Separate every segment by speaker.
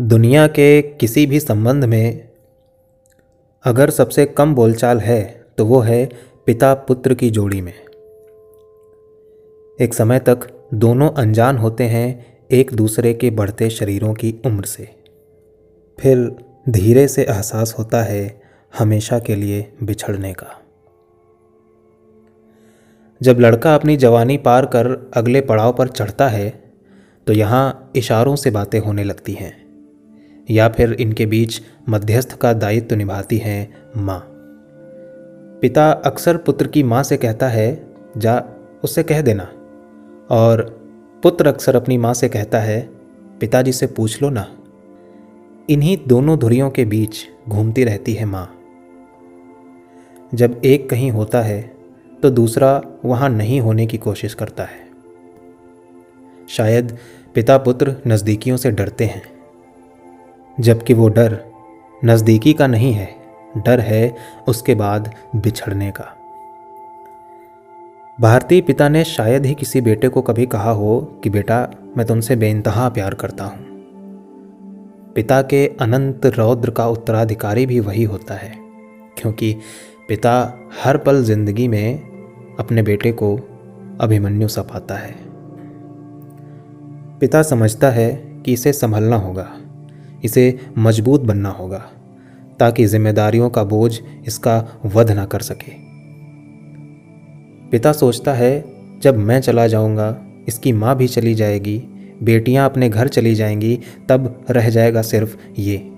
Speaker 1: दुनिया के किसी भी संबंध में अगर सबसे कम बोलचाल है तो वो है पिता पुत्र की जोड़ी में। एक समय तक दोनों अनजान होते हैं एक दूसरे के बढ़ते शरीरों की उम्र से। फिर धीरे से एहसास होता है हमेशा के लिए बिछड़ने का। जब लड़का अपनी जवानी पार कर अगले पड़ाव पर चढ़ता है तो यहाँ इशारों से बातें होने लगती हैं। या फिर इनके बीच मध्यस्थ का दायित्व निभाती हैं माँ। पिता अक्सर पुत्र की माँ से कहता है, जा उससे कह देना। और पुत्र अक्सर अपनी माँ से कहता है, पिताजी से पूछ लो ना। इन्हीं दोनों धुरियों के बीच घूमती रहती है माँ। जब एक कहीं होता है तो दूसरा वहाँ नहीं होने की कोशिश करता है। शायद पिता पुत्र नज़दीकियों से डरते हैं। जबकि वो डर नज़दीकी का नहीं है, डर है उसके बाद बिछड़ने का। भारतीय पिता ने शायद ही किसी बेटे को कभी कहा हो कि, बेटा, मैं तुमसे बेइंतहा प्यार करता हूँ। पिता के अनंत रौद्र का उत्तराधिकारी भी वही होता है, क्योंकि पिता हर पल ज़िंदगी में अपने बेटे को अभिमन्यु सा पाता है। पिता समझता है कि इसे संभलना होगा। इसे मज़बूत बनना होगा, ताकि जिम्मेदारियों का बोझ इसका वध ना कर सके। पिता सोचता है, जब मैं चला जाऊँगा, इसकी माँ भी चली जाएगी, बेटियाँ अपने घर चली जाएँगी, तब रह जाएगा सिर्फ़ ये,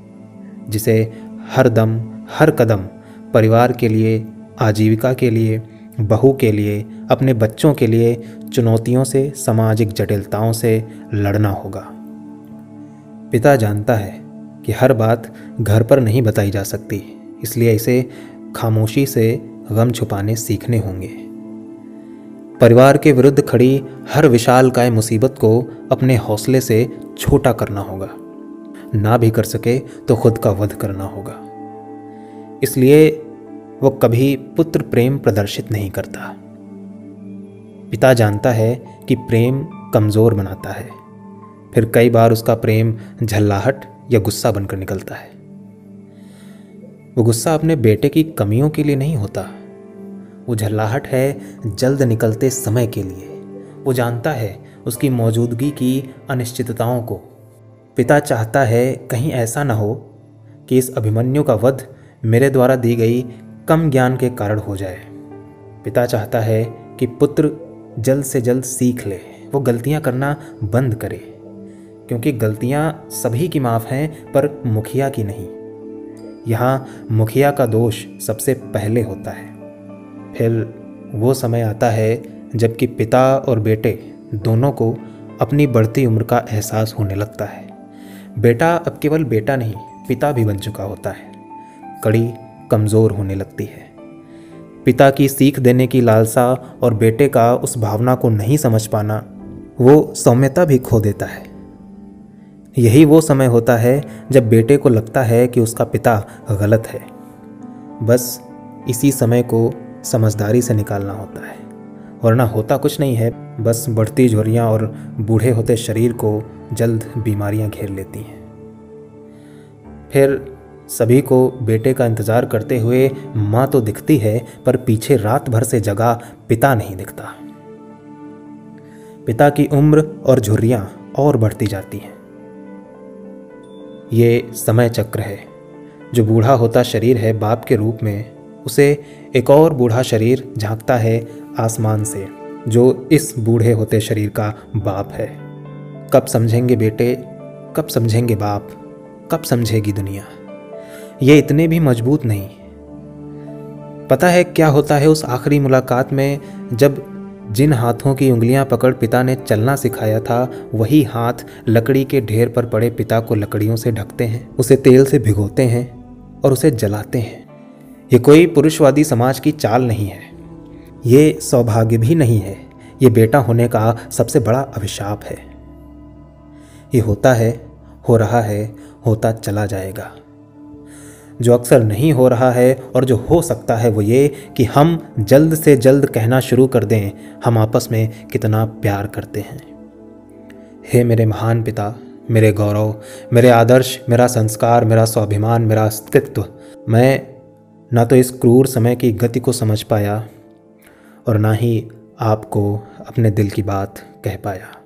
Speaker 1: जिसे हर दम, हर कदम, परिवार के लिए, आजीविका के लिए, बहू के लिए, अपने बच्चों के लिए चुनौतियों से, सामाजिक जटिलताओं से लड़ना होगा। पिता जानता है कि हर बात घर पर नहीं बताई जा सकती, इसलिए इसे खामोशी से गम छुपाने सीखने होंगे। परिवार के विरुद्ध खड़ी हर विशाल काय मुसीबत को अपने हौसले से छोटा करना होगा। ना भी कर सके तो खुद का वध करना होगा। इसलिए वो कभी पुत्र प्रेम प्रदर्शित नहीं करता। पिता जानता है कि प्रेम कमज़ोर बनाता है। फिर कई बार उसका प्रेम झल्लाहट या गुस्सा बनकर निकलता है। वो गुस्सा अपने बेटे की कमियों के लिए नहीं होता। वो झल्लाहट है जल्द निकलते समय के लिए। वो जानता है उसकी मौजूदगी की अनिश्चितताओं को। पिता चाहता है कहीं ऐसा ना हो कि इस अभिमन्यु का वध मेरे द्वारा दी गई कम ज्ञान के कारण हो जाए। पिता चाहता है कि पुत्र जल्द से जल्द सीख ले। वो गलतियाँ करना बंद करे। क्योंकि गलतियाँ सभी की माफ़ हैं, पर मुखिया की नहीं। यहाँ मुखिया का दोष सबसे पहले होता है। फिर वो समय आता है, जबकि पिता और बेटे दोनों को अपनी बढ़ती उम्र का एहसास होने लगता है। बेटा अब केवल बेटा नहीं, पिता भी बन चुका होता है। कड़ी कमज़ोर होने लगती है। पिता की सीख देने की लालसा और बेटे का उस भावना को नहीं समझ पाना, वो सौम्यता भी खो देता है। यही वो समय होता है जब बेटे को लगता है कि उसका पिता गलत है। बस इसी समय को समझदारी से निकालना होता है। वरना होता कुछ नहीं है, बस बढ़ती झुरियाँ और बूढ़े होते शरीर को जल्द बीमारियाँ घेर लेती हैं। फिर सभी को बेटे का इंतज़ार करते हुए माँ तो दिखती है, पर पीछे रात भर से जगा पिता नहीं दिखता। पिता की उम्र और झुर्रियाँ और बढ़ती जाती हैं। ये समय चक्र है। जो बूढ़ा होता शरीर है बाप के रूप में, उसे एक और बूढ़ा शरीर झांकता है आसमान से, जो इस बूढ़े होते शरीर का बाप है। कब समझेंगे बेटे? कब समझेंगे बाप? कब समझेगी दुनिया? ये इतने भी मज़बूत नहीं। पता है क्या होता है उस आखिरी मुलाकात में, जब जिन हाथों की उंगलियाँ पकड़ पिता ने चलना सिखाया था, वही हाथ लकड़ी के ढेर पर पड़े पिता को लकड़ियों से ढकते हैं, उसे तेल से भिगोते हैं और उसे जलाते हैं। ये कोई पुरुषवादी समाज की चाल नहीं है। ये सौभाग्य भी नहीं है। ये बेटा होने का सबसे बड़ा अभिशाप है। ये होता है, हो रहा है, होता चला जाएगा। जो अक्सर नहीं हो रहा है और जो हो सकता है वो ये कि हम जल्द से जल्द कहना शुरू कर दें, हम आपस में कितना प्यार करते हैं। हे मेरे महान पिता, मेरे गौरव, मेरे आदर्श, मेरा संस्कार, मेरा स्वाभिमान, मेरा अस्तित्व, मैं ना तो इस क्रूर समय की गति को समझ पाया और ना ही आपको अपने दिल की बात कह पाया।